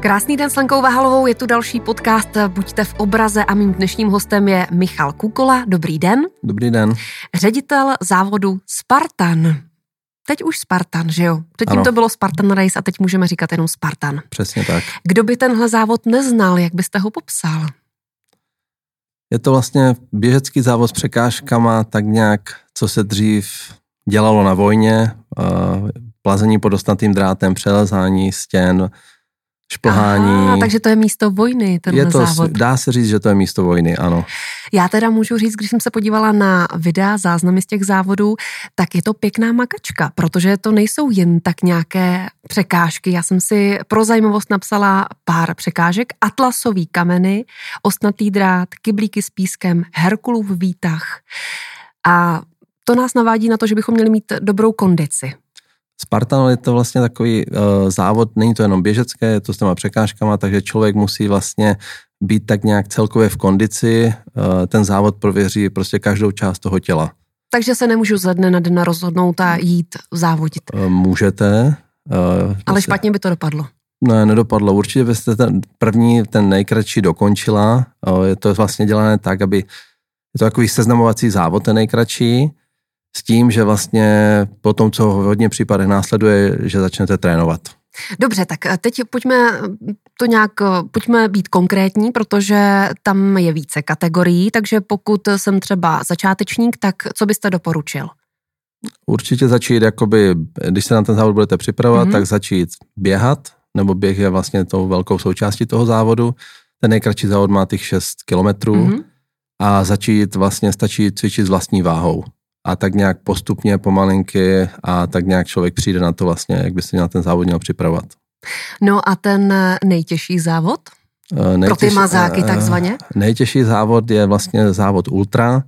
Krásný den s Lenkou Vahalovou, je tu další podcast Buďte v obraze a mým dnešním hostem je Michal Kukola. Dobrý den. Dobrý den. Ředitel závodu Spartan. Teď už Spartan, že jo? Předtím ano. to bylo Spartan Race a teď můžeme říkat jenom Spartan. Přesně tak. Kdo by tenhle závod neznal, jak byste ho popsal? Je to vlastně běžecký závod s překážkama, tak nějak, co se dřív dělalo na vojně, plazení pod ostatným drátem, přelezání stěn, šplhání. Aha, takže to je místo vojny, tenhle je to, závod. Dá se říct, že to je místo vojny, ano. Já teda můžu říct, když jsem se podívala na videa, záznamy z těch závodů, tak je to pěkná makačka, protože to nejsou jen tak nějaké překážky. Já jsem si pro zajímavost napsala pár překážek. Atlasový kameny, ostnatý drát, kyblíky s pískem, Herkulův výtah. A to nás navádí na to, že bychom měli mít dobrou kondici. Spartan je to vlastně takový uh, závod, není to jenom běžecké, je to s těma překážkama, takže člověk musí vlastně být tak nějak celkově v kondici, uh, ten závod prověří prostě každou část toho těla. Takže se nemůžu ze dne na den rozhodnout a jít závodit. Uh, můžete. Uh, Ale špatně by to dopadlo. Ne, nedopadlo. Určitě byste ten první, ten nejkratší dokončila. Uh, je to vlastně dělané tak, aby je to takový seznamovací závod, ten nejkratší, s tím, že vlastně po tom, co v hodně případech následuje, že začnete trénovat. Dobře, tak teď pojďme to nějak, pojďme být konkrétní, protože tam je více kategorií, takže pokud jsem třeba začátečník, tak co byste doporučil? Určitě začít, jakoby, když se na ten závod budete připravovat, mm-hmm. tak začít běhat, nebo běh je vlastně tou velkou součástí toho závodu. Ten nejkratší závod má těch 6 kilometrů mm-hmm. a začít vlastně stačí cvičit s vlastní váhou a tak nějak postupně, pomalinky a tak nějak člověk přijde na to vlastně, jak by se měl ten závod měl připravovat. No a ten nejtěžší závod? Nejtěžší, Pro ty mazáky takzvaně? Nejtěžší závod je vlastně závod ultra.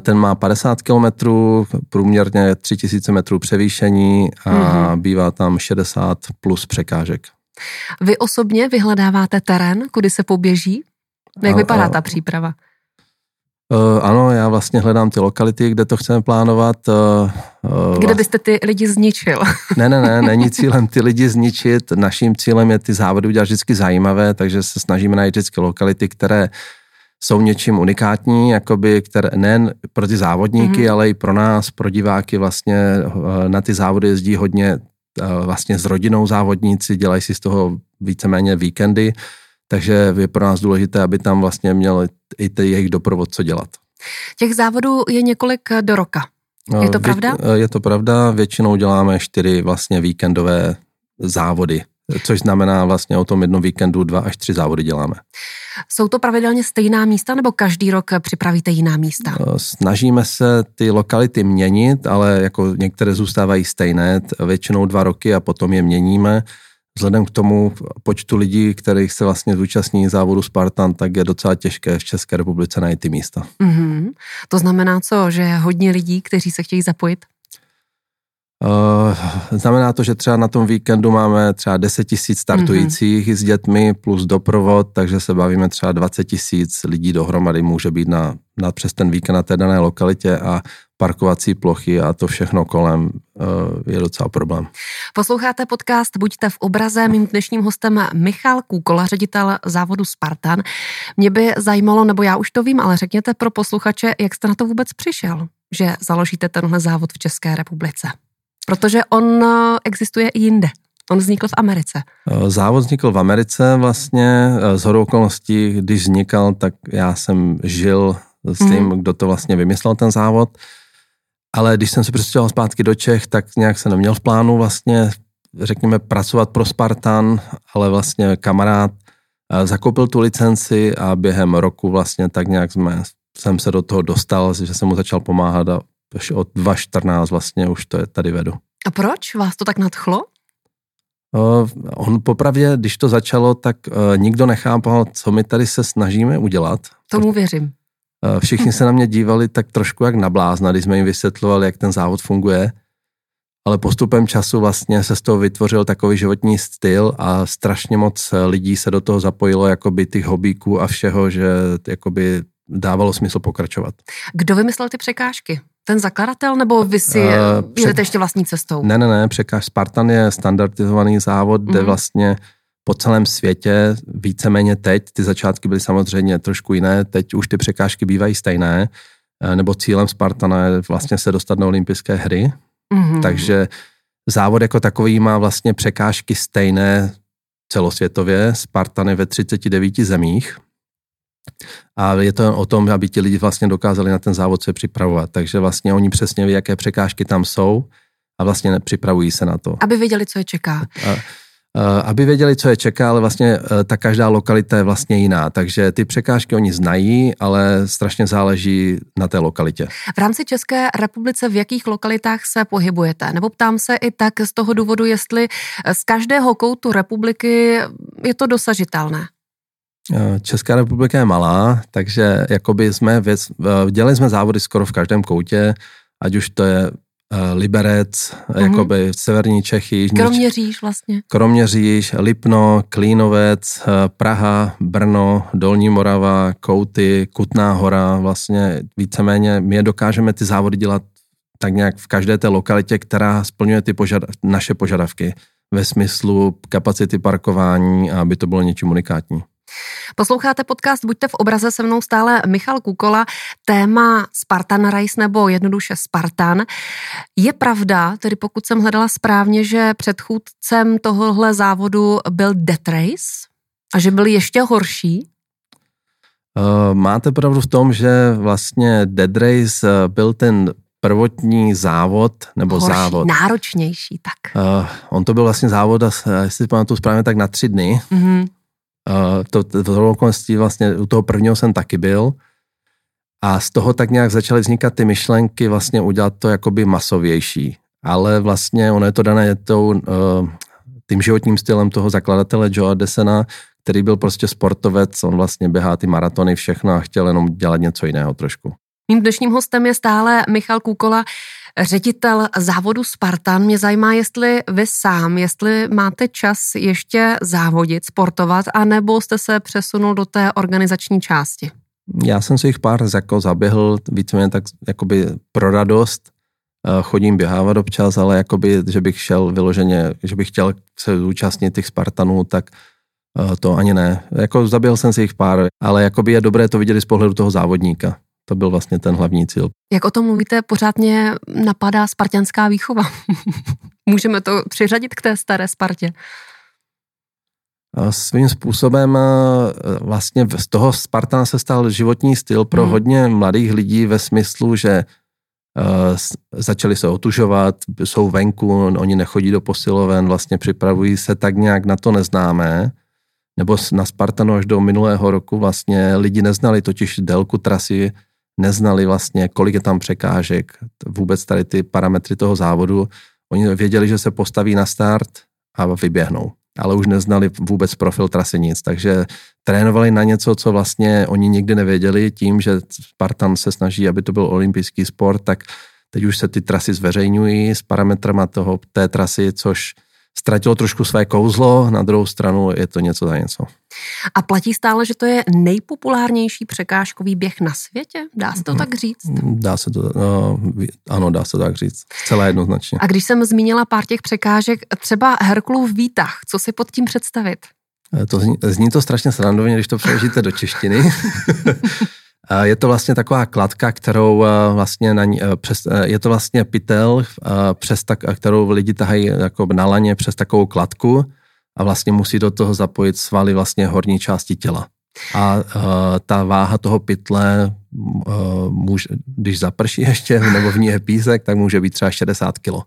Ten má 50 km, průměrně 3000 metrů převýšení a mm-hmm. bývá tam 60 plus překážek. Vy osobně vyhledáváte terén, kudy se poběží? Jak vypadá ta příprava? Uh, ano, já vlastně hledám ty lokality, kde to chceme plánovat. Uh, uh, kde byste ty lidi zničil? ne, ne, ne, není cílem ty lidi zničit. Naším cílem je ty závody udělat vždycky zajímavé, takže se snažíme najít vždycky lokality, které jsou něčím unikátní, jakoby, které nejen pro ty závodníky, mm-hmm. ale i pro nás, pro diváky vlastně na ty závody jezdí hodně vlastně s rodinou závodníci, dělají si z toho víceméně víkendy takže je pro nás důležité, aby tam vlastně měl i ty jejich doprovod co dělat. Těch závodů je několik do roka. Je to pravda? Je to pravda, většinou děláme čtyři vlastně víkendové závody, což znamená vlastně o tom jednom víkendu dva až tři závody děláme. Jsou to pravidelně stejná místa nebo každý rok připravíte jiná místa? Snažíme se ty lokality měnit, ale jako některé zůstávají stejné, většinou dva roky a potom je měníme vzhledem k tomu počtu lidí, kterých se vlastně zúčastní závodu Spartan, tak je docela těžké v České republice najít ty místa. Mm-hmm. To znamená co, že je hodně lidí, kteří se chtějí zapojit? Uh, znamená to, že třeba na tom víkendu máme třeba 10 tisíc startujících mm-hmm. s dětmi plus doprovod, takže se bavíme třeba 20 tisíc lidí dohromady může být na, na přes ten víkend na té dané lokalitě a parkovací plochy a to všechno kolem uh, je docela problém. Posloucháte podcast Buďte v obraze. Mým dnešním hostem Michal Kůkola, ředitel závodu Spartan. Mě by zajímalo, nebo já už to vím, ale řekněte pro posluchače, jak jste na to vůbec přišel, že založíte tenhle závod v České republice. Protože on eh, existuje i jinde. On vznikl v Americe. Eh, závod vznikl v Americe vlastně. Z hodou okolností, když vznikal, tak já jsem žil s tím, mm. kdo to vlastně vymyslel ten závod. Ale když jsem se přestěhoval zpátky do Čech, tak nějak se neměl v plánu vlastně, řekněme, pracovat pro Spartan, ale vlastně kamarád eh, zakoupil tu licenci a během roku vlastně tak nějak jsme, jsem se do toho dostal, že jsem mu začal pomáhat a od 2014 vlastně už to je tady vedu. A proč? Vás to tak nadchlo? Uh, on popravdě, když to začalo, tak uh, nikdo nechápal, co my tady se snažíme udělat. Tomu věřím. Eh, všichni se na mě dívali tak trošku jak na blázna, když jsme jim vysvětlovali, jak ten závod funguje. Ale postupem času vlastně se z toho vytvořil takový životní styl a strašně moc lidí se do toho zapojilo jakoby těch hobíků a všeho, že jakoby dávalo smysl pokračovat. Kdo vymyslel ty překážky? Ten zakladatel nebo vy si uh, jedete ještě vlastní cestou? Ne, ne, ne, překáž Spartan je standardizovaný závod, mm-hmm. kde mhm. vlastně po celém světě, víceméně teď, ty začátky byly samozřejmě trošku jiné, teď už ty překážky bývají stejné, eh, nebo cílem Spartana je vlastně se dostat na olympijské hry, mm-hmm. takže závod jako takový má vlastně překážky stejné celosvětově, Spartany ve 39 zemích, a je to o tom, aby ti lidi vlastně dokázali na ten závod se připravovat. Takže vlastně oni přesně ví, jaké překážky tam jsou a vlastně nepřipravují se na to. Aby věděli, co je čeká. A, aby věděli, co je čeká, ale vlastně e, ta každá lokalita je vlastně jiná. Takže ty překážky oni znají, ale strašně záleží na té lokalitě. V rámci České republice v jakých lokalitách se pohybujete? Nebo ptám se i tak z toho důvodu, jestli z každého koutu republiky je to dosažitelné? Eh, Česká republika je malá, takže jakoby jsme věc, eh, dělali jsme závody skoro v každém koutě, ať už to je eh, Liberec, mm-hmm. jakoby severní Čechy. Jižní Kroměříž vlastně. Kroměříž, Lipno, Klínovec, Praha, Brno, Dolní Morava, Kouty, Kutná hora, vlastně víceméně my dokážeme ty závody dělat tak nějak v každé té lokalitě, která splňuje ty požad, naše požadavky ve smyslu kapacity parkování a aby to bylo něčím unikátní. Posloucháte podcast Buďte v obraze se mnou stále Michal Kukola, téma Spartan Race nebo jednoduše Spartan. Je pravda, tedy pokud jsem hledala správně, že předchůdcem tohohle závodu byl Death Race a že byl ještě horší? Uh, máte pravdu v tom, že vlastně Dead Race eh, byl ten prvotní závod, nebo Horší, závod. náročnější, tak. Uh, on to byl vlastně závod, jestli si pamatuju správně, tak na tři dny. Mm-hmm. Uh, to, to, to okolností vlastně u toho prvního jsem taky byl a z toho tak nějak začaly vznikat ty myšlenky vlastně udělat to jakoby masovější. Ale vlastně ono je to dané tou, uh, tím životním stylem toho zakladatele Joe Desena, který byl prostě sportovec, on vlastně běhá ty maratony, všechno a chtěl jenom dělat něco jiného trošku. Mým dnešním hostem je stále Michal Kůkola, ředitel závodu Spartan. Mě zajímá, jestli vy sám, jestli máte čas ještě závodit, sportovat, anebo jste se přesunul do té organizační části? Já jsem si jich pár jako zaběhl, víceméně tak jakoby pro radost, eh, chodím běhávat občas, ale jakoby, že bych šel vyloženě, že bych chtěl se zúčastnit těch Spartanů, tak eh, to ani ne. Jako zaběhl jsem si jich pár, ale jakoby je dobré to vidět z pohledu toho závodníka. To byl vlastně ten hlavní cíl. Jak o tom mluvíte, pořád mě napadá spartianská výchova. Můžeme to přiřadit k té staré Spartě? Svým způsobem vlastně z toho Spartana se stal životní styl pro hmm. hodně mladých lidí ve smyslu, že začali se otužovat, jsou venku, oni nechodí do posiloven, vlastně připravují se tak nějak na to neznámé nebo na Spartanu až do minulého roku vlastně lidi neznali totiž délku trasy, neznali vlastně, kolik je tam překážek, vůbec tady ty parametry toho závodu. Oni věděli, že se postaví na start a vyběhnou, ale už neznali vůbec profil trasy nic, takže trénovali na něco, co vlastně oni nikdy nevěděli, tím, že Spartan se snaží, aby to byl olympijský sport, tak teď už se ty trasy zveřejňují s parametrama toho, té trasy, což ztratilo trošku své kouzlo, na druhou stranu je to něco za něco. A platí stále, že to je nejpopulárnější překážkový běh na světě? Dá se to tak říct? Dá se to, no, ano, dá se tak říct. Celé jednoznačně. A když jsem zmínila pár těch překážek, třeba Herkulův výtah, co si pod tím představit? Eh, to zní, zní to strašně srandovně, když to přeložíte do češtiny. Je to vlastně taková kladka, kterou eh, vlastně na ní, eh, přes, eh, je to vlastně pytel, přes tak, kterou lidi tahají jako na laně přes takovou kladku a vlastně musí do toho zapojit svaly vlastně horní části těla. A uh, ta váha toho pytle, uh, může, když zaprší ještě, nebo v ní je písek, tak může být třeba 60 kilo.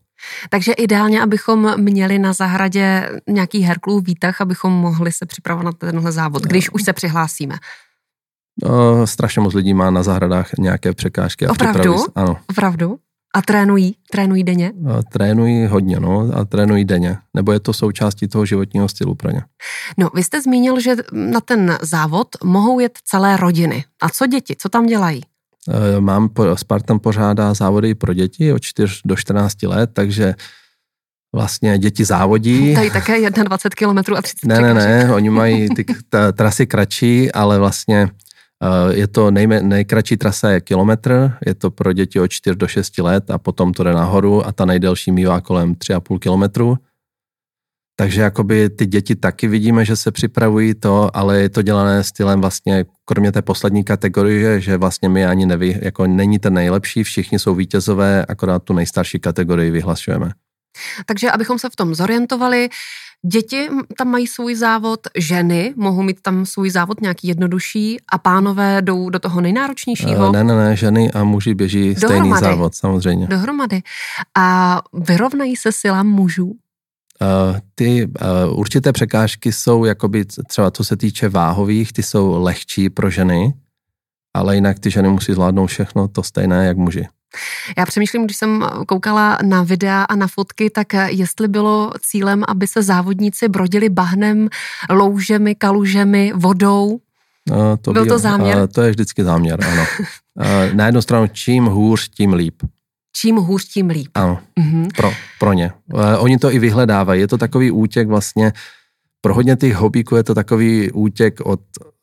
Takže ideálně, abychom měli na zahradě nějaký Herkulův výtah, abychom mohli se připravovat na tenhle závod, když už se přihlásíme. No, strašně moc lidí má na zahradách nějaké překážky. A Opravdu? Ano. Opravdu? A trénují? Trénují denně? A trénují hodně, no, a trénují denně. Nebo je to součástí toho životního stylu pro ně. No, vy jste zmínil, že na ten závod mohou jet celé rodiny. A co děti? Co tam dělají? Mám, Spartan pořádá závody pro děti od 4 do 14 let, takže vlastně děti závodí. Tady také 21 km a 30 Ne, ne, ne, oni mají ty trasy kratší, ale vlastně je to nejme, nejkratší trasa je kilometr, je to pro děti od 4 do 6 let a potom to jde nahoru a ta nejdelší mývá kolem 3,5 kilometru. takže jakoby ty děti taky vidíme, že se připravují to, ale je to dělané stylem vlastně, kromě té poslední kategorie, že vlastně my ani neví, jako není ten nejlepší, všichni jsou vítězové, akorát tu nejstarší kategorii vyhlašujeme. Takže abychom se v tom zorientovali, děti tam mají svůj závod, ženy mohou mít tam svůj závod nějaký jednodušší a pánové jdou do toho nejnáročnějšího. Ne, ne, ne, ženy a muži běží Dohromady. stejný závod, samozřejmě. Dohromady. A vyrovnají se silám mužů? Uh, ty uh, určité překážky jsou, jakoby třeba co se týče váhových, ty jsou lehčí pro ženy, ale jinak ty ženy musí zvládnout všechno to stejné, jak muži. Já přemýšlím, když jsem koukala na videa a na fotky, tak jestli bylo cílem, aby se závodníci brodili bahnem, loužemi, kalužemi, vodou, No, to Byl to záměr? To je vždycky záměr, ano. na jednu stranu, čím hůř, tím líp čím hůř, tím líp. Ano, mm-hmm. pro, pro ně. Oni to i vyhledávají. Je to takový útěk vlastně, pro hodně těch hobíků je to takový útěk od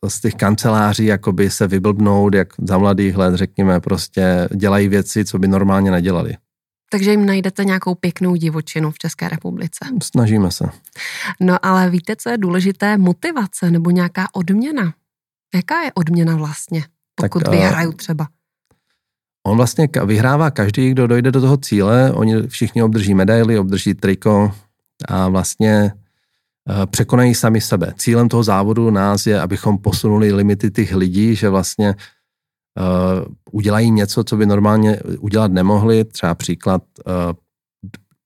z těch kanceláří, jakoby se vyblbnout, jak za mladých let, řekněme, prostě dělají věci, co by normálně nedělali. Takže jim najdete nějakou pěknou divočinu v České republice. Snažíme se. No ale víte, co je důležité? Motivace nebo nějaká odměna. Jaká je odměna vlastně, pokud tak, vyhraju třeba? On vlastně vyhrává každý, kdo dojde do toho cíle, oni všichni obdrží medaily, obdrží triko a vlastně eh, překonají sami sebe. Cílem toho závodu nás je, abychom posunuli limity těch lidí, že vlastně uh, udělají něco, co by normálně udělat nemohli, třeba příklad uh,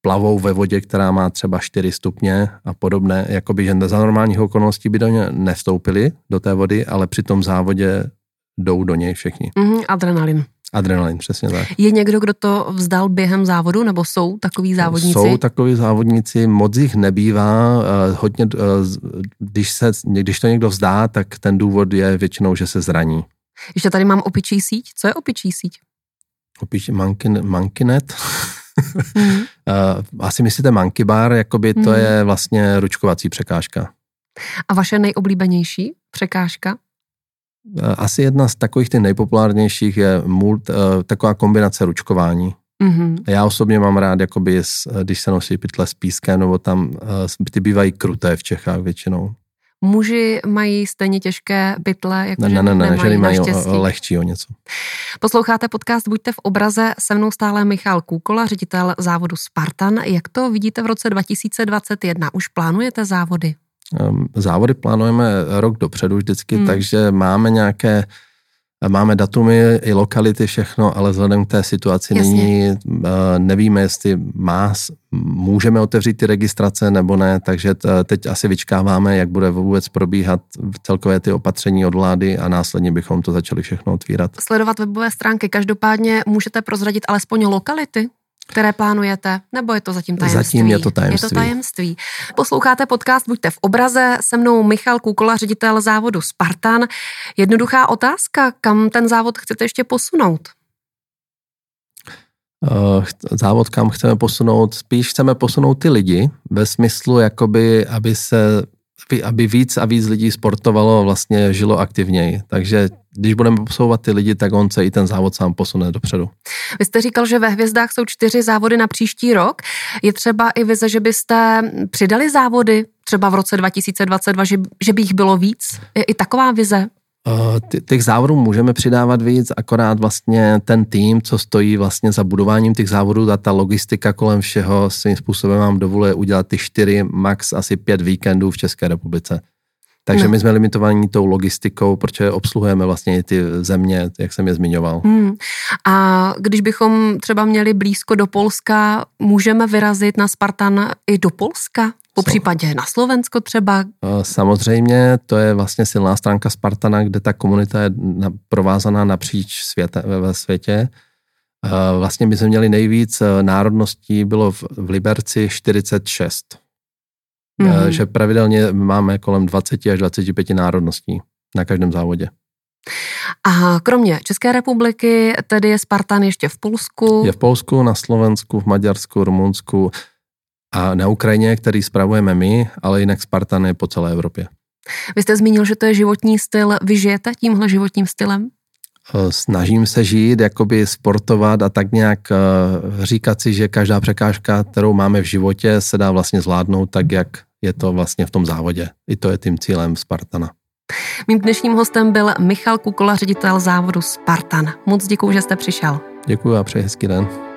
plavou ve vodě, která má třeba 4 stupně a podobné, jakoby, že za normálních okolností by do ně nevstoupili, do té vody, ale při tom závodě jdou do něj všichni. Mm, adrenalin. Adrenalin, přesně tak. Je někdo, kdo to vzdal během závodu, nebo jsou takový závodníci? Jsou takový závodníci, moc jich nebývá. Uh, hodně, uh, když, se, když to někdo vzdá, tak ten důvod je většinou, že se zraní. Ještě tady mám opičí síť. Co je opičí síť? Opičí mankin, mankinet. mm. asi myslíte monkey bar, jakoby to mm. je vlastně ručkovací překážka. A vaše nejoblíbenější překážka? Eh, asi jedna z takových těch nejpopulárnějších je mult, eh, taková kombinace ručkování. Mm-hmm. Já osobně mám rád, jakoby, když se nosí pytle s pískem, nebo tam eh, ty bývají kruté v Čechách většinou. Muži mají stejně těžké pytle, jako ne, ne, ne, ne, ženy mají lehčí o něco. Posloucháte podcast Buďte v obraze, se mnou stále Michal Kůkola, ředitel závodu Spartan. Jak to vidíte v roce 2021? Už plánujete závody? Ehm, závody plánujeme rok dopředu vždycky, hmm. takže máme nějaké Máme datumy i lokality, všechno, ale vzhledem k té situaci Jasně. nyní eh, nevíme, jestli má, můžeme otevřít ty registrace nebo ne, takže teď asi vyčkáváme, jak bude vůbec probíhat celkové ty opatření od vlády a následně bychom to začali všechno otvírat. Sledovat webové stránky. Každopádně můžete prozradit alespoň lokality? Které plánujete, nebo je to zatím tajemství? Zatím je to tajemství. Je to tajemství. Posloucháte podcast Buďte v obraze, se mnou Michal Kukola, ředitel závodu Spartan. Jednoduchá otázka, kam ten závod chcete ještě posunout? Uh, závod, kam chceme posunout, spíš chceme posunout ty lidi ve smyslu, jakoby, aby se aby víc a víc lidí sportovalo, vlastně žilo aktivněji. Takže když budeme posouvat ty lidi, tak on se i ten závod sám posune dopředu. Vy jste říkal, že ve hvězdách jsou čtyři závody na příští rok. Je třeba i vize, že byste přidali závody třeba v roce 2022, že, že by jich bylo víc? Je i taková vize? Uh, těch závodů můžeme přidávat víc, akorát vlastně ten tým, co stojí vlastně za budováním těch závodů a ta logistika kolem všeho svým způsobem vám dovoluje udělat ty čtyři, max asi pět víkendů v České republice. Takže no. my jsme limitovaní tou logistikou, protože obsluhujeme vlastně ty země, jak jsem je zmiňoval. Hmm. A když bychom třeba měli blízko do Polska, můžeme vyrazit na Spartan i do Polska? Po případě na Slovensko třeba? Samozřejmě, to je vlastně silná stránka Spartana, kde ta komunita je provázaná napříč světe, ve světě. Vlastně by jsme měli nejvíc e, národností, bylo v, v Liberci 46. Mm-hmm. Že pravidelně máme kolem 20 až 25 národností na každém závodě. A kromě České republiky, tedy je Spartan ještě v Polsku? Je v Polsku, na Slovensku, v Maďarsku, Rumunsku, a na Ukrajině, který spravujeme my, ale jinak Spartan je po celé Evropě. Vy jste zmínil, že to je životní styl. Vy žijete tímhle životním stylem? Eh, snažím se žít, jakoby sportovat a tak nějak eh, říkat si, že každá překážka, kterou máme v životě, se dá vlastně zvládnout tak, jak, je to vlastně v tom závodě. I to je tím cílem Spartana. Mým dnešním hostem byl Michal Kukola, ředitel závodu Spartan. Moc děkuji, že jste přišel. Děkuji a přeji hezký den.